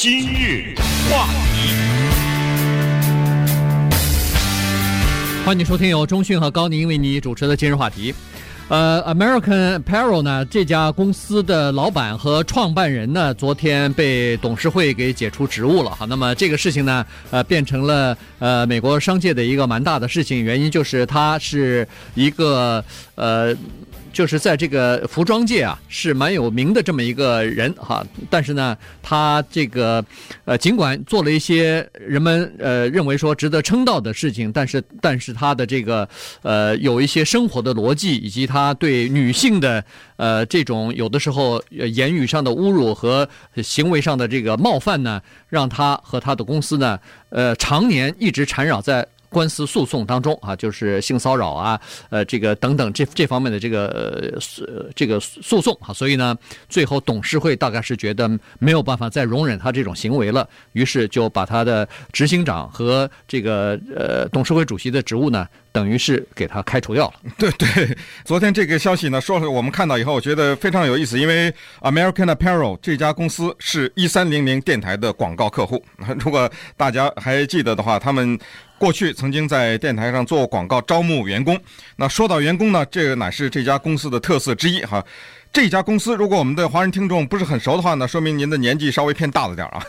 今日话题，欢迎收听由中讯和高宁为你主持的今日话题。呃，American Apparel 呢，这家公司的老板和创办人呢，昨天被董事会给解除职务了。哈，那么这个事情呢，呃，变成了呃美国商界的一个蛮大的事情，原因就是他是一个呃。就是在这个服装界啊，是蛮有名的这么一个人哈。但是呢，他这个呃，尽管做了一些人们呃认为说值得称道的事情，但是但是他的这个呃有一些生活的逻辑，以及他对女性的呃这种有的时候言语上的侮辱和行为上的这个冒犯呢，让他和他的公司呢呃常年一直缠绕在。官司诉讼当中啊，就是性骚扰啊，呃，这个等等这这方面的这个呃这个诉讼啊，所以呢，最后董事会大概是觉得没有办法再容忍他这种行为了，于是就把他的执行长和这个呃董事会主席的职务呢，等于是给他开除掉了。对对，昨天这个消息呢，说是我们看到以后，我觉得非常有意思，因为 American Apparel 这家公司是一三零零电台的广告客户，如果大家还记得的话，他们。过去曾经在电台上做广告招募员工，那说到员工呢，这个乃是这家公司的特色之一哈。这家公司，如果我们的华人听众不是很熟的话呢，说明您的年纪稍微偏大了点啊。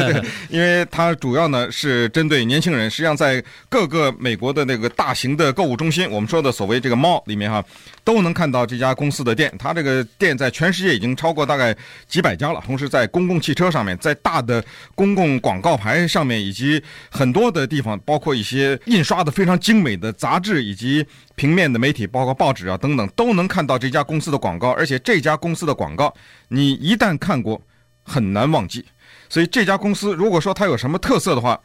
因为它主要呢是针对年轻人，实际上在各个美国的那个大型的购物中心，我们说的所谓这个 mall 里面哈，都能看到这家公司的店。它这个店在全世界已经超过大概几百家了。同时，在公共汽车上面，在大的公共广告牌上面，以及很多的地方，包括一些印刷的非常精美的杂志以及。平面的媒体，包括报纸啊等等，都能看到这家公司的广告，而且这家公司的广告，你一旦看过，很难忘记。所以这家公司，如果说它有什么特色的话，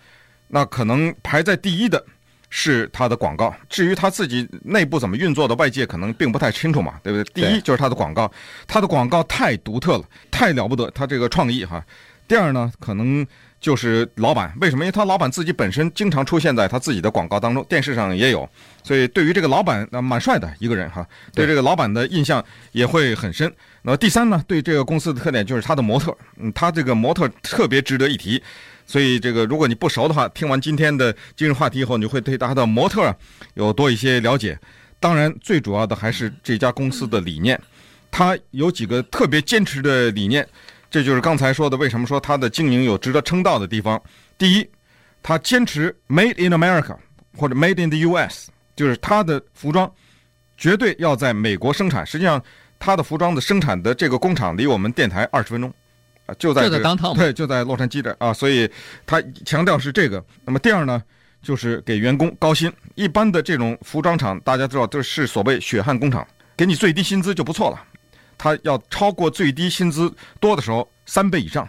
那可能排在第一的是它的广告。至于它自己内部怎么运作的，外界可能并不太清楚嘛，对不对？第一就是它的广告，它的广告太独特了，太了不得，它这个创意哈。第二呢，可能。就是老板，为什么？因为他老板自己本身经常出现在他自己的广告当中，电视上也有，所以对于这个老板，那蛮帅的一个人哈，对这个老板的印象也会很深。那么第三呢，对这个公司的特点就是他的模特，嗯，他这个模特特别值得一提。所以这个如果你不熟的话，听完今天的今日话题以后，你会对他的模特啊有多一些了解。当然，最主要的还是这家公司的理念，他有几个特别坚持的理念。这就是刚才说的，为什么说它的经营有值得称道的地方。第一，它坚持 “Made in America” 或者 “Made in the U.S.”，就是它的服装绝对要在美国生产。实际上，它的服装的生产的这个工厂离我们电台二十分钟，啊，就在这个，对，就在洛杉矶这啊，所以他强调是这个。那么第二呢，就是给员工高薪。一般的这种服装厂，大家知道都是所谓血汗工厂，给你最低薪资就不错了。他要超过最低薪资多的时候三倍以上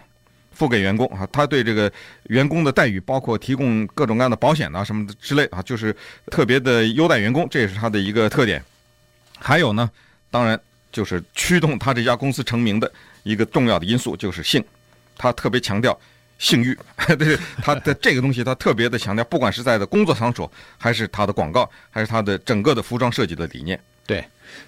付给员工啊，他对这个员工的待遇，包括提供各种各样的保险啊什么的之类啊，就是特别的优待员工，这也是他的一个特点。还有呢，当然就是驱动他这家公司成名的一个重要的因素就是性，他特别强调性欲，对他的这个东西他特别的强调，不管是在的工作场所，还是他的广告，还是他的整个的服装设计的理念，对。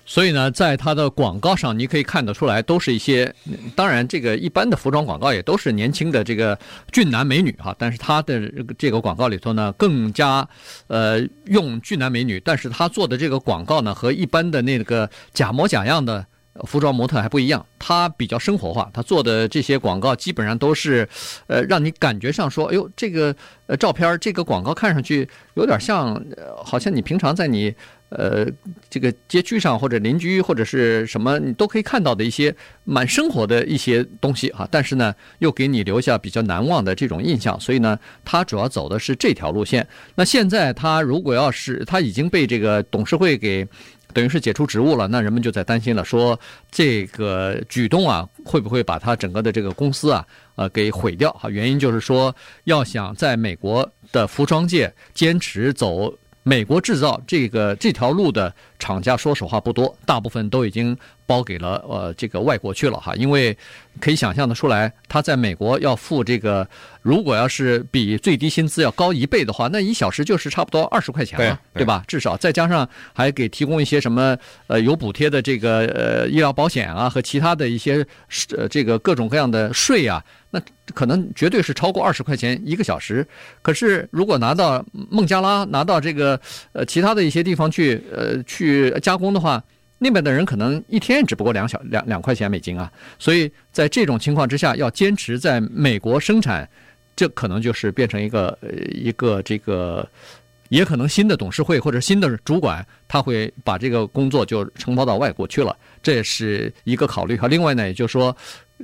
所以呢，在它的广告上，你可以看得出来，都是一些，当然，这个一般的服装广告也都是年轻的这个俊男美女哈，但是它的这个广告里头呢，更加呃用俊男美女，但是他做的这个广告呢，和一般的那个假模假样的服装模特还不一样，他比较生活化，他做的这些广告基本上都是，呃，让你感觉上说，哎呦，这个呃照片，这个广告看上去有点像，好像你平常在你。呃，这个街区上或者邻居或者是什么，你都可以看到的一些蛮生活的一些东西哈，但是呢，又给你留下比较难忘的这种印象，所以呢，他主要走的是这条路线。那现在他如果要是他已经被这个董事会给等于是解除职务了，那人们就在担心了，说这个举动啊，会不会把他整个的这个公司啊，呃，给毁掉？哈，原因就是说，要想在美国的服装界坚持走。美国制造这个这条路的厂家，说实话不多，大部分都已经包给了呃这个外国去了哈，因为可以想象的出来，他在美国要付这个，如果要是比最低薪资要高一倍的话，那一小时就是差不多二十块钱了，对，对吧？至少再加上还给提供一些什么呃有补贴的这个呃医疗保险啊和其他的一些呃这个各种各样的税啊，那可能绝对是超过二十块钱一个小时。可是如果拿到孟加拉拿到这个呃其他的一些地方去呃去加工的话。那边的人可能一天只不过两小两两块钱美金啊，所以在这种情况之下，要坚持在美国生产，这可能就是变成一个呃一个这个，也可能新的董事会或者新的主管他会把这个工作就承包到外国去了，这也是一个考虑哈。另外呢，也就是说。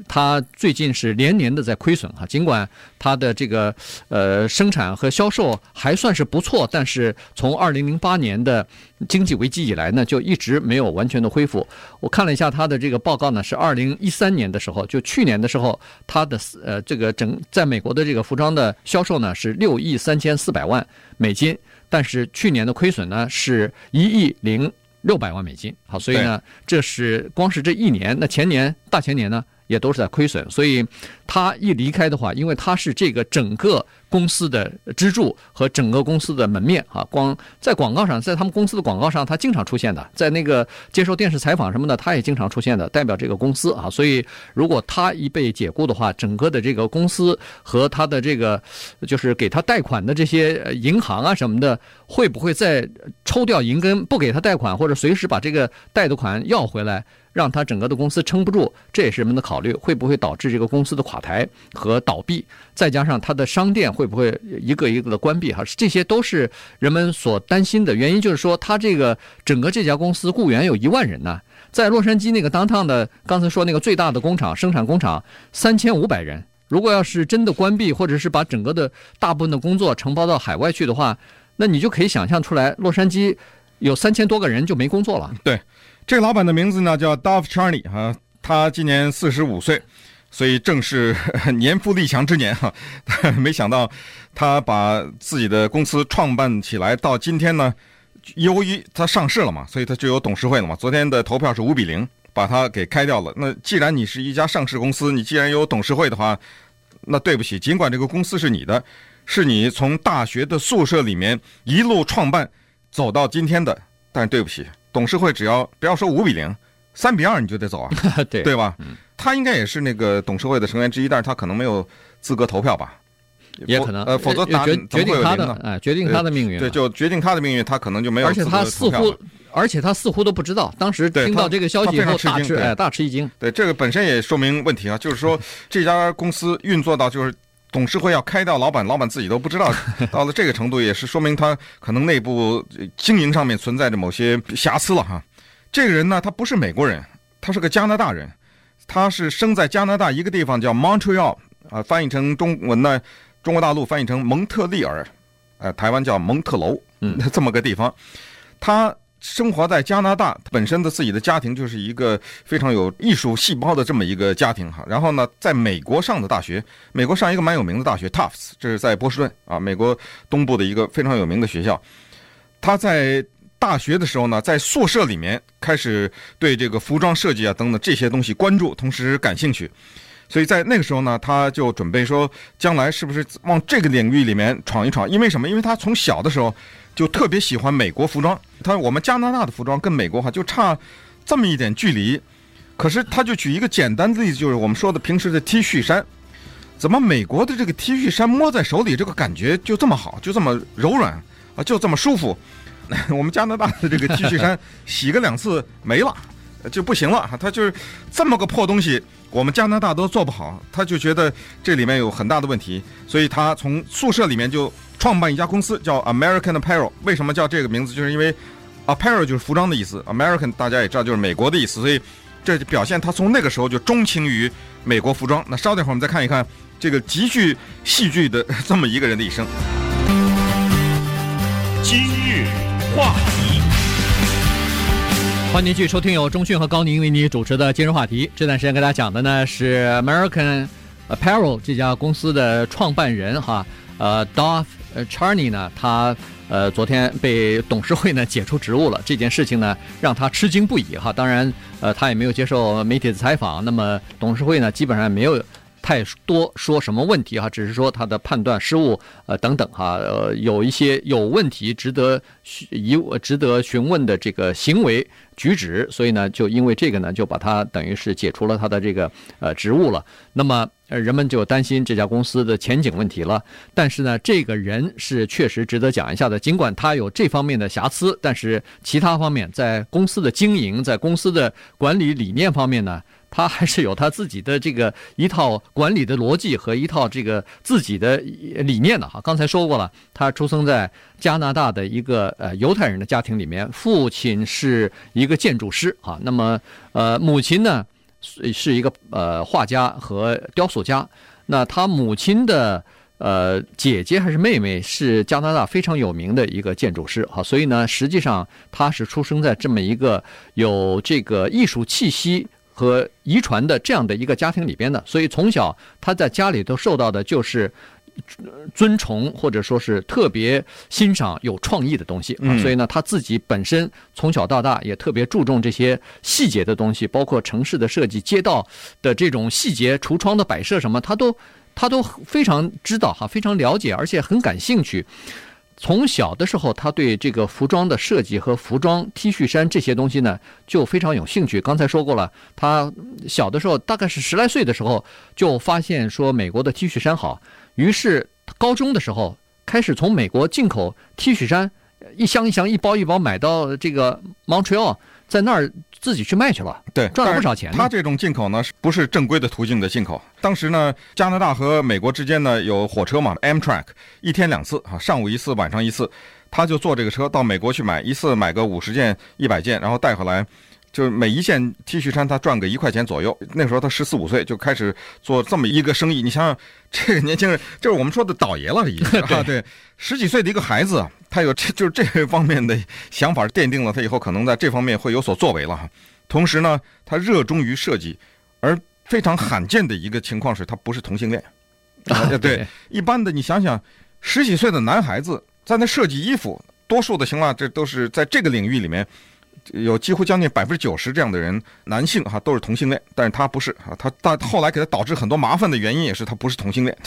他最近是连年的在亏损哈，尽管他的这个呃生产和销售还算是不错，但是从二零零八年的经济危机以来呢，就一直没有完全的恢复。我看了一下他的这个报告呢，是二零一三年的时候，就去年的时候，他的呃这个整在美国的这个服装的销售呢是六亿三千四百万美金，但是去年的亏损呢是一亿零六百万美金。好，所以呢，这是光是这一年，那前年大前年呢？也都是在亏损，所以他一离开的话，因为他是这个整个公司的支柱和整个公司的门面啊。光在广告上，在他们公司的广告上，他经常出现的，在那个接受电视采访什么的，他也经常出现的，代表这个公司啊。所以如果他一被解雇的话，整个的这个公司和他的这个就是给他贷款的这些银行啊什么的，会不会再抽掉银根，不给他贷款，或者随时把这个贷的款要回来？让他整个的公司撑不住，这也是人们的考虑，会不会导致这个公司的垮台和倒闭？再加上他的商店会不会一个一个的关闭？哈，这些都是人们所担心的原因。就是说，他这个整个这家公司雇员有一万人呢，在洛杉矶那个当趟的，刚才说那个最大的工厂生产工厂三千五百人，如果要是真的关闭，或者是把整个的大部分的工作承包到海外去的话，那你就可以想象出来，洛杉矶有三千多个人就没工作了。对。这个老板的名字呢叫 Dove Charney 哈，他今年四十五岁，所以正是 年富力强之年哈。没想到他把自己的公司创办起来到今天呢，由于他上市了嘛，所以他就有董事会了嘛。昨天的投票是五比零，把他给开掉了。那既然你是一家上市公司，你既然有董事会的话，那对不起，尽管这个公司是你的，是你从大学的宿舍里面一路创办走到今天的，但是对不起。董事会只要不要说五比零，三比二你就得走啊，对对吧？他应该也是那个董事会的成员之一，但是他可能没有资格投票吧？也可能呃，否则打决决定他的哎，决定他的命运。对，就决定他的命运，他可能就没有资格投票。而且他似乎，而且他似乎都不知道，当时听到这个消息以后大吃哎大吃一惊。对，这个本身也说明问题啊，就是说 这家公司运作到就是。董事会要开掉老板，老板自己都不知道，到了这个程度，也是说明他可能内部经营上面存在着某些瑕疵了哈。这个人呢，他不是美国人，他是个加拿大人，他是生在加拿大一个地方叫 Montreal 啊，翻译成中文呢，中国大陆翻译成蒙特利尔，呃，台湾叫蒙特楼，嗯，这么个地方，他。生活在加拿大，本身的自己的家庭就是一个非常有艺术细胞的这么一个家庭哈。然后呢，在美国上的大学，美国上一个蛮有名的大学 Tufts，这是在波士顿啊，美国东部的一个非常有名的学校。他在大学的时候呢，在宿舍里面开始对这个服装设计啊等等这些东西关注，同时感兴趣。所以在那个时候呢，他就准备说，将来是不是往这个领域里面闯一闯？因为什么？因为他从小的时候。就特别喜欢美国服装，他说我们加拿大的服装跟美国哈就差这么一点距离，可是他就举一个简单的例子，就是我们说的平时的 T 恤衫，怎么美国的这个 T 恤衫摸在手里这个感觉就这么好，就这么柔软啊，就这么舒服，我们加拿大的这个 T 恤衫洗个两次没了就不行了，他就是这么个破东西，我们加拿大都做不好，他就觉得这里面有很大的问题，所以他从宿舍里面就。创办一家公司叫 American Apparel，为什么叫这个名字？就是因为 Apparel 就是服装的意思，American 大家也知道就是美国的意思，所以这就表现他从那个时候就钟情于美国服装。那稍等会儿我们再看一看这个极具戏剧的 这么一个人的一生。今日话题，欢迎继续收听由中讯和高宁为你主持的今日话题。这段时间跟大家讲的呢是 American Apparel 这家公司的创办人哈，呃，Dov。呃，Charney 呢，他呃，昨天被董事会呢解除职务了。这件事情呢，让他吃惊不已哈。当然，呃，他也没有接受媒体的采访。那么，董事会呢，基本上没有。太多说什么问题哈，只是说他的判断失误，呃等等哈，呃有一些有问题值得疑值得询问的这个行为举止，所以呢，就因为这个呢，就把他等于是解除了他的这个呃职务了。那么人们就担心这家公司的前景问题了。但是呢，这个人是确实值得讲一下的，尽管他有这方面的瑕疵，但是其他方面在公司的经营，在公司的管理理念方面呢。他还是有他自己的这个一套管理的逻辑和一套这个自己的理念的哈。刚才说过了，他出生在加拿大的一个呃犹太人的家庭里面，父亲是一个建筑师啊，那么呃母亲呢是是一个呃画家和雕塑家。那他母亲的呃姐姐还是妹妹是加拿大非常有名的一个建筑师哈，所以呢，实际上他是出生在这么一个有这个艺术气息。和遗传的这样的一个家庭里边的，所以从小他在家里头受到的就是尊崇，或者说是特别欣赏有创意的东西啊。所以呢，他自己本身从小到大也特别注重这些细节的东西，包括城市的设计、街道的这种细节、橱窗的摆设什么，他都他都非常知道哈，非常了解，而且很感兴趣。从小的时候，他对这个服装的设计和服装 T 恤衫这些东西呢，就非常有兴趣。刚才说过了，他小的时候大概是十来岁的时候，就发现说美国的 T 恤衫好，于是高中的时候开始从美国进口 T 恤衫，一箱一箱、一包一包买到这个 Montreal。在那儿自己去卖去了，对，赚了不少钱。他这种进口呢，是不是正规的途径的进口？当时呢，加拿大和美国之间呢有火车嘛，Amtrak，一天两次啊，上午一次，晚上一次，他就坐这个车到美国去买，一次买个五十件、一百件，然后带回来。就是每一件 T 恤衫，他赚个一块钱左右。那时候他十四五岁就开始做这么一个生意。你想想，这个年轻人就是我们说的倒爷了，已经 啊。对，十几岁的一个孩子，他有这就是这方面的想法，奠定了他以后可能在这方面会有所作为了。同时呢，他热衷于设计，而非常罕见的一个情况是他不是同性恋。啊，对，一般的你想想，十几岁的男孩子在那设计衣服，多数的情况这都是在这个领域里面。有几乎将近百分之九十这样的人，男性哈都是同性恋，但是他不是啊，他但后来给他导致很多麻烦的原因也是他不是同性恋，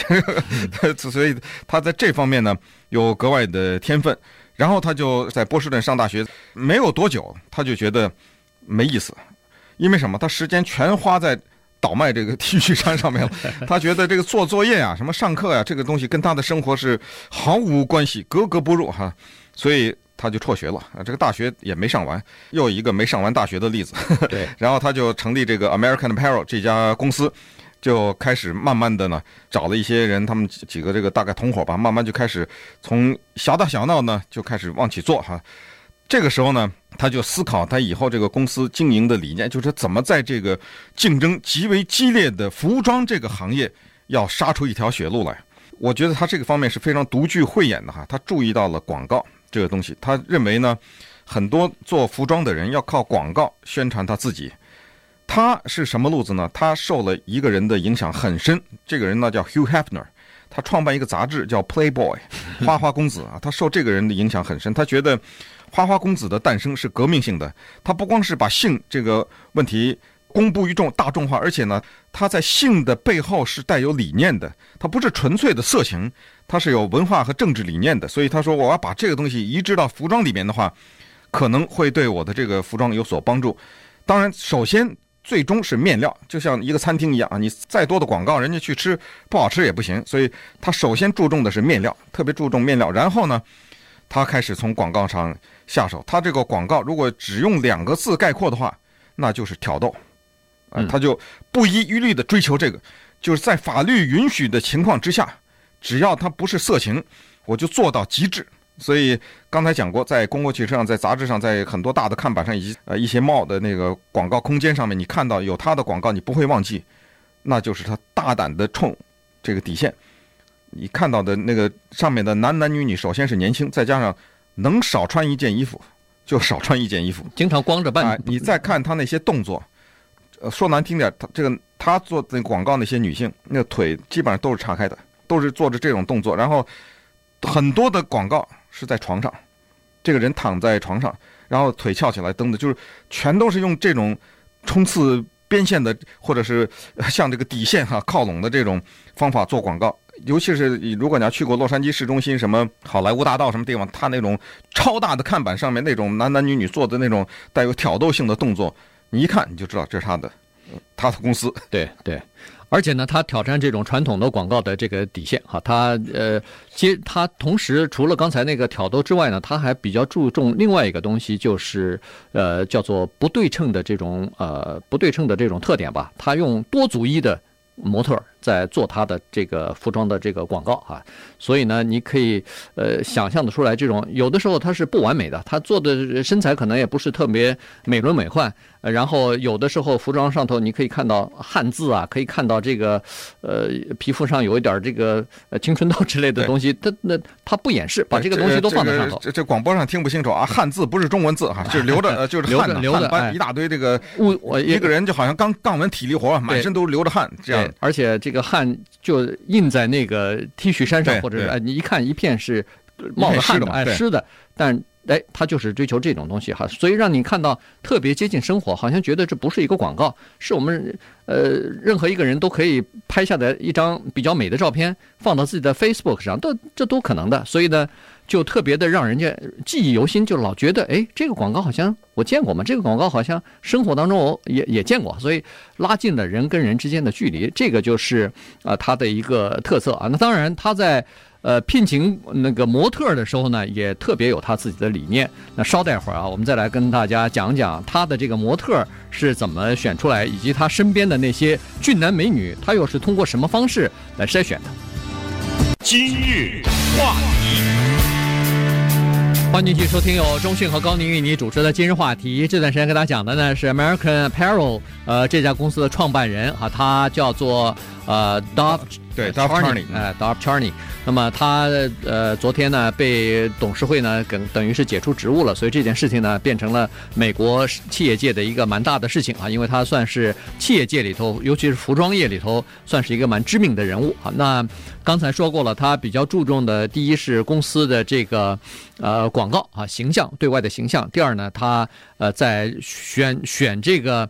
所以他在这方面呢有格外的天分。然后他就在波士顿上大学，没有多久他就觉得没意思，因为什么？他时间全花在倒卖这个 T 恤衫上面了。他觉得这个做作业啊、什么上课呀，这个东西跟他的生活是毫无关系，格格不入哈，所以。他就辍学了啊，这个大学也没上完，又一个没上完大学的例子。对，然后他就成立这个 American Apparel 这家公司，就开始慢慢的呢，找了一些人，他们几个这个大概同伙吧，慢慢就开始从小打小闹呢，就开始往起做哈。这个时候呢，他就思考他以后这个公司经营的理念，就是怎么在这个竞争极为激烈的服装这个行业要杀出一条血路来。我觉得他这个方面是非常独具慧眼的哈，他注意到了广告。这个东西，他认为呢，很多做服装的人要靠广告宣传他自己。他是什么路子呢？他受了一个人的影响很深。这个人呢叫 Hugh Hefner，他创办一个杂志叫 Playboy，花花公子啊。他受这个人的影响很深，他觉得花花公子的诞生是革命性的。他不光是把性这个问题。公布于众，大众化，而且呢，他在性的背后是带有理念的，他不是纯粹的色情，他是有文化和政治理念的。所以他说，我要把这个东西移植到服装里面的话，可能会对我的这个服装有所帮助。当然，首先最终是面料，就像一个餐厅一样啊，你再多的广告，人家去吃不好吃也不行。所以他首先注重的是面料，特别注重面料。然后呢，他开始从广告上下手。他这个广告如果只用两个字概括的话，那就是挑逗。啊，他就不遗余力的追求这个，就是在法律允许的情况之下，只要他不是色情，我就做到极致。所以刚才讲过，在公共汽车上，在杂志上，在很多大的看板上，以及呃一些 mall 的那个广告空间上面，你看到有他的广告，你不会忘记，那就是他大胆的冲这个底线。你看到的那个上面的男男女女，首先是年轻，再加上能少穿一件衣服就少穿一件衣服，经常光着半。你再看他那些动作。说难听点，他这个他做的广告那些女性，那个腿基本上都是岔开的，都是做着这种动作。然后很多的广告是在床上，这个人躺在床上，然后腿翘起来蹬的，就是全都是用这种冲刺边线的，或者是向这个底线哈、啊、靠拢的这种方法做广告。尤其是如果你要去过洛杉矶市中心什么好莱坞大道什么地方，他那种超大的看板上面那种男男女女做的那种带有挑逗性的动作，你一看你就知道这是他的，他的公司。对对。而且呢，他挑战这种传统的广告的这个底线哈，他呃接他同时除了刚才那个挑逗之外呢，他还比较注重另外一个东西，就是呃叫做不对称的这种呃不对称的这种特点吧，他用多足一的模特在做他的这个服装的这个广告啊，所以呢，你可以呃想象的出来，这种有的时候他是不完美的，他做的身材可能也不是特别美轮美奂。呃，然后有的时候服装上头你可以看到汉字啊，可以看到这个，呃，皮肤上有一点这个呃青春痘之类的东西，他那他不掩饰，把这个东西都放在上头。这这广播上听不清楚啊，汉字不是中文字哈，就是留着，就是汗流的，汗一大堆这个。物我一个人就好像刚干完体力活，满身都流着汗这样。而且这个汗就印在那个 T 恤衫上，或者是你一看一片是冒着汗的，哎，湿的，但。哎，他就是追求这种东西哈，所以让你看到特别接近生活，好像觉得这不是一个广告，是我们呃任何一个人都可以拍下的一张比较美的照片，放到自己的 Facebook 上，都这都可能的。所以呢，就特别的让人家记忆犹新，就老觉得哎，这个广告好像我见过嘛，这个广告好像生活当中我也也见过，所以拉近了人跟人之间的距离，这个就是啊他的一个特色啊。那当然，他在。呃，聘请那个模特的时候呢，也特别有他自己的理念。那稍待会儿啊，我们再来跟大家讲讲他的这个模特是怎么选出来，以及他身边的那些俊男美女，他又是通过什么方式来筛选的。今日话题，欢迎继续收听由中讯和高宁为你主持的今日话题。这段时间跟大家讲的呢是 American Apparel，呃，这家公司的创办人啊，他叫做呃 Dov。对，Dov Charney，哎，Dov Charney。那么他呃，昨天呢被董事会呢等等于是解除职务了，所以这件事情呢变成了美国企业界的一个蛮大的事情啊，因为他算是企业界里头，尤其是服装业里头，算是一个蛮知名的人物啊。那刚才说过了，他比较注重的第一是公司的这个呃广告啊形象，对外的形象；第二呢，他呃在选选这个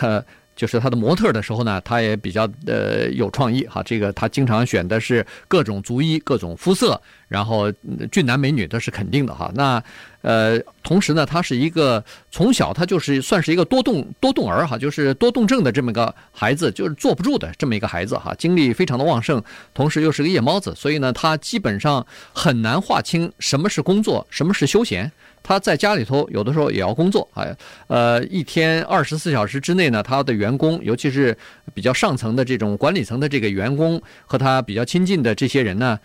呃。就是他的模特的时候呢，他也比较呃有创意哈。这个他经常选的是各种族裔、各种肤色，然后俊男美女都是肯定的哈。那呃，同时呢，他是一个从小他就是算是一个多动多动儿哈，就是多动症的这么个孩子，就是坐不住的这么一个孩子哈，精力非常的旺盛，同时又是个夜猫子，所以呢，他基本上很难划清什么是工作，什么是休闲。他在家里头有的时候也要工作，哎，呃，一天二十四小时之内呢，他的员工，尤其是比较上层的这种管理层的这个员工和他比较亲近的这些人呢，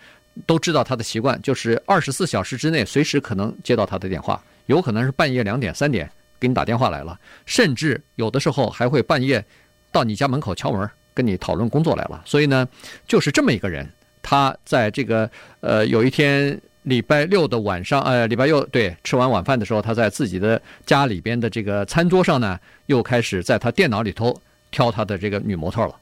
都知道他的习惯，就是二十四小时之内随时可能接到他的电话，有可能是半夜两点三点给你打电话来了，甚至有的时候还会半夜到你家门口敲门跟你讨论工作来了。所以呢，就是这么一个人，他在这个呃有一天。礼拜六的晚上，呃，礼拜六对，吃完晚饭的时候，他在自己的家里边的这个餐桌上呢，又开始在他电脑里头挑他的这个女模特了。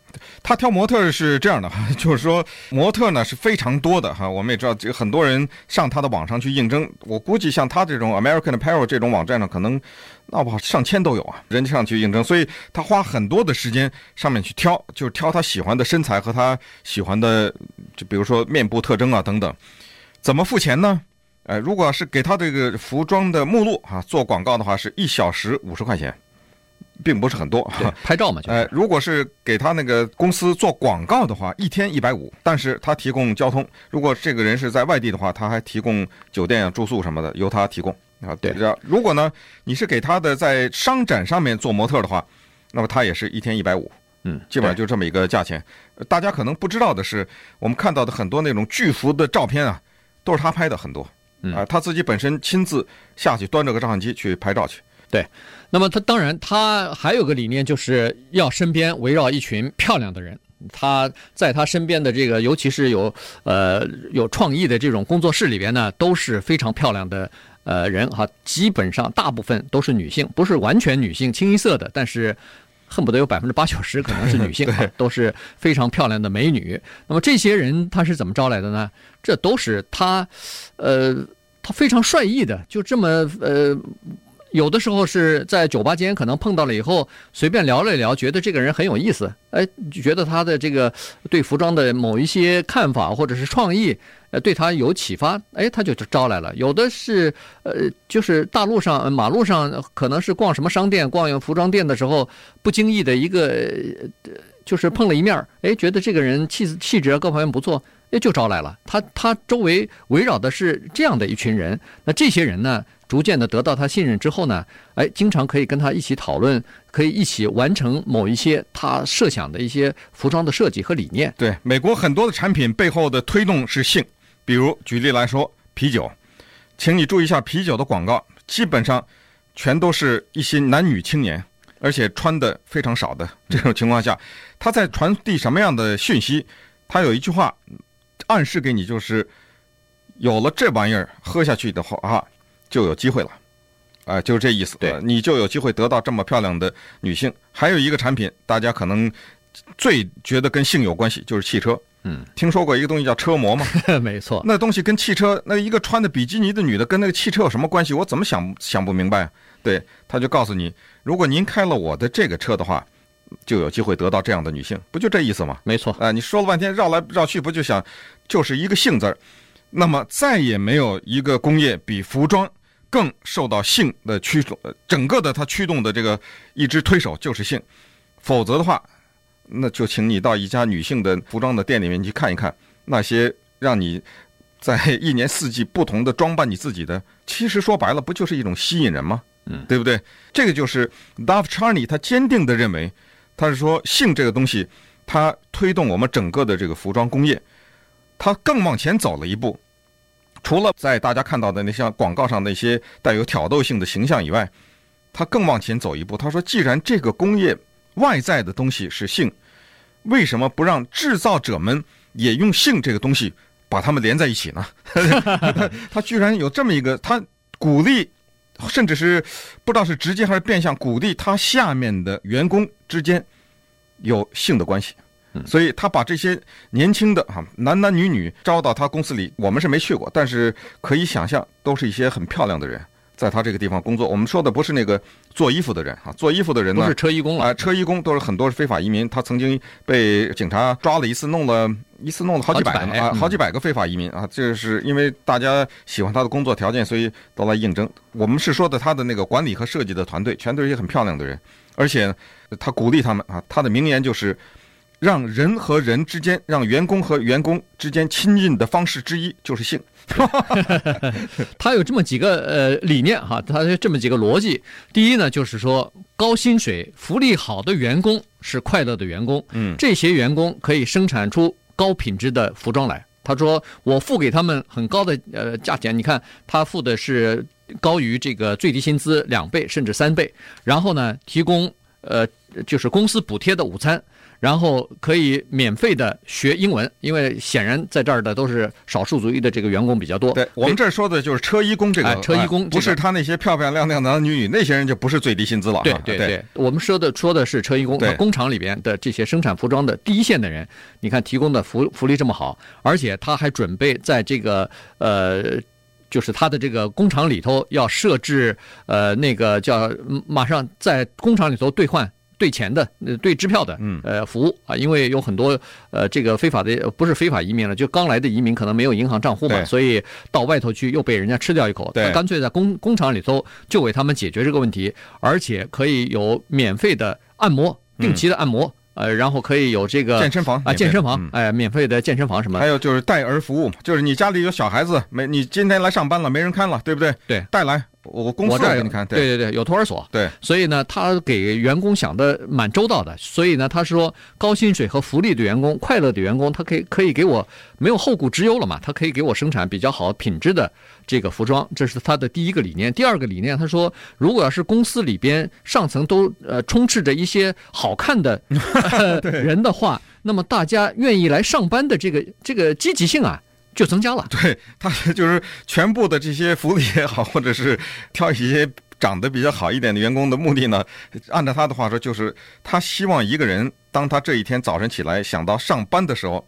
他挑模特是这样的哈，就是说模特呢是非常多的哈。我们也知道，这个很多人上他的网上去应征。我估计像他这种 American Apparel 这种网站上，可能那不好上千都有啊，人家上去应征，所以他花很多的时间上面去挑，就是挑他喜欢的身材和他喜欢的，就比如说面部特征啊等等。怎么付钱呢？呃，如果是给他这个服装的目录啊做广告的话，是一小时五十块钱，并不是很多。拍照嘛就，呃，如果是给他那个公司做广告的话，一天一百五，但是他提供交通。如果这个人是在外地的话，他还提供酒店啊、住宿什么的，由他提供啊。对，如果呢，你是给他的在商展上面做模特的话，那么他也是一天一百五。嗯，基本上就这么一个价钱。大家可能不知道的是，我们看到的很多那种巨幅的照片啊。都是他拍的很多，啊，他自己本身亲自下去端着个照相机去拍照去。对，那么他当然他还有个理念，就是要身边围绕一群漂亮的人。他在他身边的这个，尤其是有呃有创意的这种工作室里边呢，都是非常漂亮的呃人哈，基本上大部分都是女性，不是完全女性，清一色的，但是。恨不得有百分之八九十可能是 女性，都是非常漂亮的美女。那么这些人他是怎么招来的呢？这都是他，呃，他非常率意的就这么呃。有的时候是在酒吧间可能碰到了以后，随便聊了一聊，觉得这个人很有意思，哎，觉得他的这个对服装的某一些看法或者是创意，呃，对他有启发，哎，他就招来了。有的是呃，就是大路上、马路上，可能是逛什么商店、逛服装店的时候，不经意的一个，就是碰了一面，哎，觉得这个人气气质各方面不错，哎，就招来了。他他周围围绕的是这样的一群人，那这些人呢？逐渐的得到他信任之后呢，哎，经常可以跟他一起讨论，可以一起完成某一些他设想的一些服装的设计和理念。对，美国很多的产品背后的推动是性，比如举例来说，啤酒，请你注意一下啤酒的广告，基本上全都是一些男女青年，而且穿的非常少的这种情况下，他在传递什么样的讯息？他有一句话暗示给你，就是有了这玩意儿喝下去的话啊。就有机会了，啊、呃，就是这意思。对，你就有机会得到这么漂亮的女性。还有一个产品，大家可能最觉得跟性有关系，就是汽车。嗯，听说过一个东西叫车模吗？没错，那东西跟汽车，那一个穿的比基尼的女的跟那个汽车有什么关系？我怎么想想不明白？对，他就告诉你，如果您开了我的这个车的话，就有机会得到这样的女性，不就这意思吗？没错。啊、呃，你说了半天绕来绕去，不就想就是一个性字儿？那么再也没有一个工业比服装。更受到性的驱动，整个的它驱动的这个一支推手就是性，否则的话，那就请你到一家女性的服装的店里面去看一看，那些让你在一年四季不同的装扮你自己的，其实说白了不就是一种吸引人吗？嗯，对不对？这个就是 Dov Charney 他坚定的认为，他是说性这个东西，它推动我们整个的这个服装工业，它更往前走了一步。除了在大家看到的那像广告上那些带有挑逗性的形象以外，他更往前走一步。他说：“既然这个工业外在的东西是性，为什么不让制造者们也用性这个东西把它们连在一起呢？”他 他居然有这么一个，他鼓励，甚至是不知道是直接还是变相鼓励他下面的员工之间有性的关系。所以他把这些年轻的哈男男女女招到他公司里，我们是没去过，但是可以想象，都是一些很漂亮的人，在他这个地方工作。我们说的不是那个做衣服的人啊，做衣服的人呢，都是车衣工啊，车衣工都是很多是非法移民。他曾经被警察抓了一次，弄了一次弄了好几百个啊，好几百个非法移民啊。这是因为大家喜欢他的工作条件，所以都来应征。我们是说的他的那个管理和设计的团队，全都是一些很漂亮的人，而且他鼓励他们啊，他的名言就是。让人和人之间，让员工和员工之间亲近的方式之一就是性。他有这么几个呃理念哈，他有这么几个逻辑。第一呢，就是说高薪水、福利好的员工是快乐的员工。嗯，这些员工可以生产出高品质的服装来。他说，我付给他们很高的呃价钱，你看他付的是高于这个最低薪资两倍甚至三倍。然后呢，提供呃就是公司补贴的午餐。然后可以免费的学英文，因为显然在这儿的都是少数族裔的这个员工比较多。对，我们这说的就是车衣工这个，哎、车衣工、这个、不是他那些漂漂亮亮的男女女，那些人就不是最低薪资了。对对对，对，我们说的说的是车衣工，工厂里边的这些生产服装的第一线的人，你看提供的福福利这么好，而且他还准备在这个呃，就是他的这个工厂里头要设置呃那个叫马上在工厂里头兑换。兑钱的，呃，兑支票的，呃，服务啊，因为有很多呃，这个非法的不是非法移民了，就刚来的移民可能没有银行账户嘛，所以到外头去又被人家吃掉一口，他干脆在工工厂里头就为他们解决这个问题，而且可以有免费的按摩，定期的按摩，呃，然后可以有这个健身房啊，健身房，哎，免费的健身房什么，还有就是带儿服务，就是你家里有小孩子没，你今天来上班了没人看了，对不对？对，带来。我公司这给你看，对对对，有托儿所，对，所以呢，他给员工想的蛮周到的，所以呢，他说高薪水和福利的员工，快乐的员工，他可以可以给我没有后顾之忧了嘛，他可以给我生产比较好品质的这个服装，这是他的第一个理念。第二个理念，他说，如果要是公司里边上层都呃充斥着一些好看的、呃、人的话，那么大家愿意来上班的这个这个积极性啊。就增加了，对，他 就是全部的这些福利也好，或者是挑一些长得比较好一点的员工的目的呢，按照他的话说，就是他希望一个人当他这一天早晨起来想到上班的时候，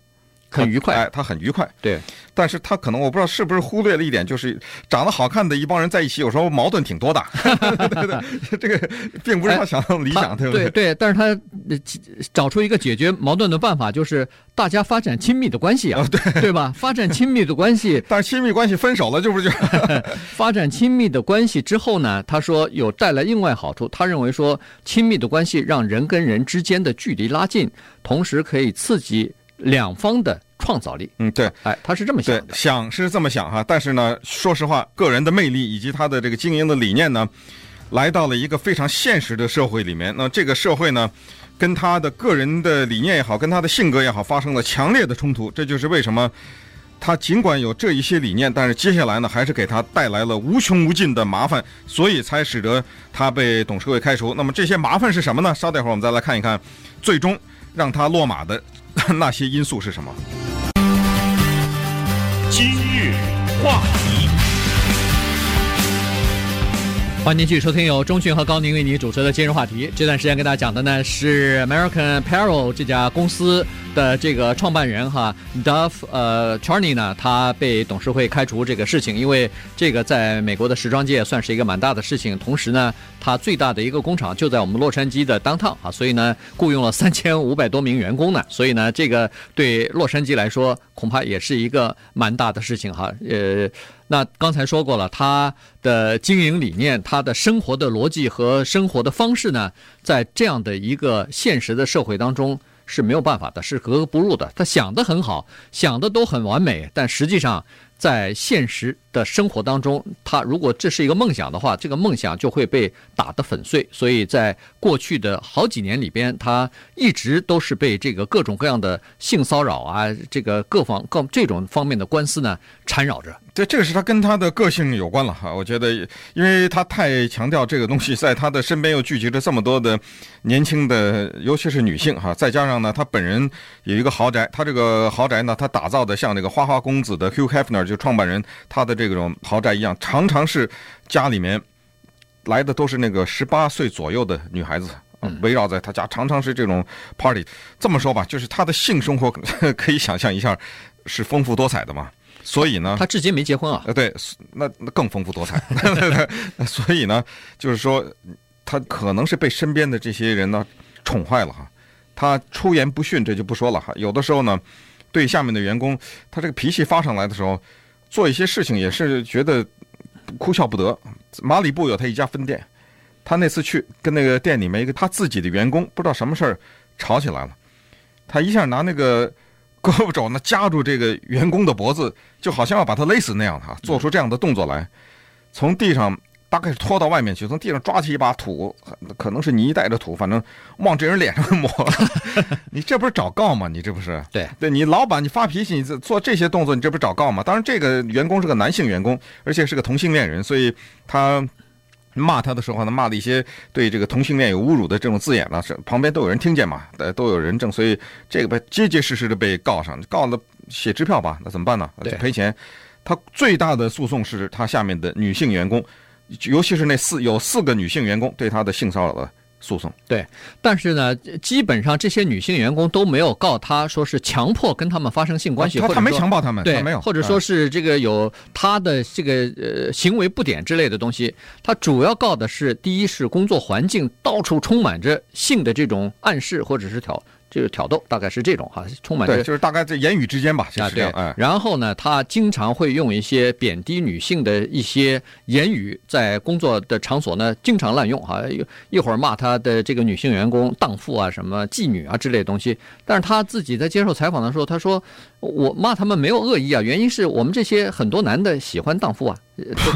很愉快，哎，他很愉快。对，但是他可能我不知道是不是忽略了一点，就是长得好看的一帮人在一起，有时候矛盾挺多的。对对对，这个并不是他想的理想，对不对？对对，但是他找出一个解决矛盾的办法，就是大家发展亲密的关系啊，对对吧？发展亲密的关系，但是亲密关系分手了，就不就发展亲密的关系之后呢？他说有带来另外好处，他认为说亲密的关系让人跟人之间的距离拉近，同时可以刺激两方的。创造力，嗯，对，哎，他是这么想的，想是这么想哈，但是呢，说实话，个人的魅力以及他的这个经营的理念呢，来到了一个非常现实的社会里面。那这个社会呢，跟他的个人的理念也好，跟他的性格也好，发生了强烈的冲突。这就是为什么他尽管有这一些理念，但是接下来呢，还是给他带来了无穷无尽的麻烦，所以才使得他被董事会开除。那么这些麻烦是什么呢？稍待会儿我们再来看一看，最终让他落马的 那些因素是什么。今日话欢迎继续收听由中讯和高宁为您主持的今日话题。这段时间跟大家讲的呢是 American Apparel 这家公司的这个创办人哈 Duff 呃 Charney 呢，他被董事会开除这个事情，因为这个在美国的时装界算是一个蛮大的事情。同时呢，他最大的一个工厂就在我们洛杉矶的 Downtown 啊，所以呢，雇佣了三千五百多名员工呢。所以呢，这个对洛杉矶来说恐怕也是一个蛮大的事情哈。呃，那刚才说过了，他的经营理念、他的生活的逻辑和生活的方式呢，在这样的一个现实的社会当中是没有办法的，是格格不入的。他想得很好，想的都很完美，但实际上在现实的生活当中，他如果这是一个梦想的话，这个梦想就会被打得粉碎。所以在过去的好几年里边，他一直都是被这个各种各样的性骚扰啊，这个各方各这种方面的官司呢缠绕着。对，这个是他跟他的个性有关了哈。我觉得，因为他太强调这个东西，在他的身边又聚集着这么多的年轻的，尤其是女性哈，再加上呢，他本人有一个豪宅，他这个豪宅呢，他打造的像那个花花公子的 Hugh Hefner 就创办人，他的这种豪宅一样，常常是家里面来的都是那个十八岁左右的女孩子，围绕在他家，常常是这种 party。这么说吧，就是他的性生活 可以想象一下，是丰富多彩的嘛。所以呢，他至今没结婚啊。呃，对，那那更丰富多彩。所以呢，就是说，他可能是被身边的这些人呢宠坏了哈。他出言不逊，这就不说了哈。有的时候呢，对下面的员工，他这个脾气发上来的时候，做一些事情也是觉得哭笑不得。马里布有他一家分店，他那次去跟那个店里面一个他自己的员工，不知道什么事儿吵起来了，他一下拿那个。胳膊肘呢夹住这个员工的脖子，就好像要把他勒死那样哈，做出这样的动作来，从地上大概是拖到外面去，从地上抓起一把土，可能是泥带着土，反正往这人脸上抹。你这不是找告吗？你这不是？对对，你老板你发脾气，你做这些动作，你这不是找告吗？当然，这个员工是个男性员工，而且是个同性恋人，所以他。骂他的时候呢，骂的一些对这个同性恋有侮辱的这种字眼呢，是旁边都有人听见嘛，呃，都有人证，所以这个被结结实实的被告上，告了写支票吧，那怎么办呢？就赔钱。他最大的诉讼是他下面的女性员工，尤其是那四有四个女性员工对他的性骚扰的。诉讼对，但是呢，基本上这些女性员工都没有告他，说是强迫跟他们发生性关系，他他没强暴他们，对，没有，或者说是这个有他的这个呃行为不典之类的东西，他主要告的是第一是工作环境到处充满着性的这种暗示或者是挑。就是挑逗，大概是这种哈，充满着对，就是大概在言语之间吧，就是这样。对，然后呢，他经常会用一些贬低女性的一些言语，在工作的场所呢，经常滥用哈。一会儿骂他的这个女性员工荡妇啊，什么妓女啊之类的东西。但是他自己在接受采访的时候，他说：“我骂他们没有恶意啊，原因是我们这些很多男的喜欢荡妇啊。”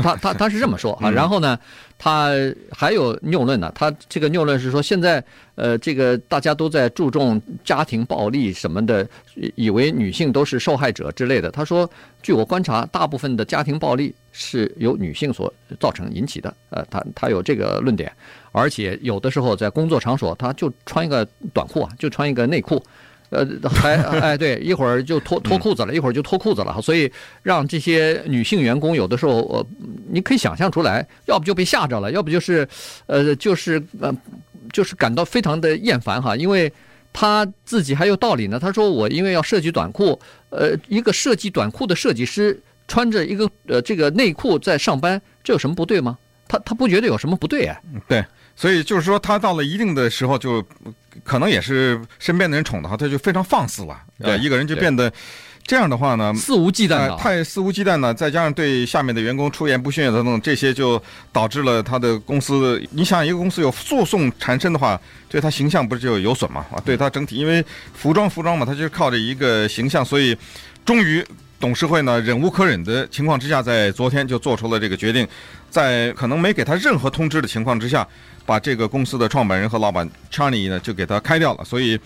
他他他是这么说啊。然后呢，他还有谬论呢，他这个谬论是说现在。呃，这个大家都在注重家庭暴力什么的，以为女性都是受害者之类的。他说，据我观察，大部分的家庭暴力是由女性所造成引起的。呃，他他有这个论点，而且有的时候在工作场所，他就穿一个短裤啊，就穿一个内裤，呃，还哎对，一会儿就脱脱裤子了，一会儿就脱裤子了。所以让这些女性员工有的时候，呃，你可以想象出来，要不就被吓着了，要不就是，呃，就是呃。就是感到非常的厌烦哈，因为他自己还有道理呢。他说：“我因为要设计短裤，呃，一个设计短裤的设计师穿着一个呃这个内裤在上班，这有什么不对吗？他他不觉得有什么不对啊？对，所以就是说，他到了一定的时候，就可能也是身边的人宠的话，他就非常放肆了，对，一个人就变得。这样的话呢，肆无忌惮的、呃，太肆无忌惮呢，再加上对下面的员工出言不逊等等，这些就导致了他的公司。你想，一个公司有诉讼缠身的话，对他形象不是就有损嘛？啊，对他整体，因为服装服装嘛，他就是靠着一个形象，所以终于董事会呢忍无可忍的情况之下，在昨天就做出了这个决定，在可能没给他任何通知的情况之下，把这个公司的创办人和老板 Charlie 呢就给他开掉了。所以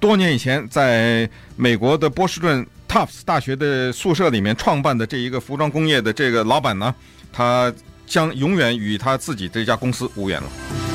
多年以前，在美国的波士顿。Tufts 大学的宿舍里面创办的这一个服装工业的这个老板呢，他将永远与他自己这家公司无缘了。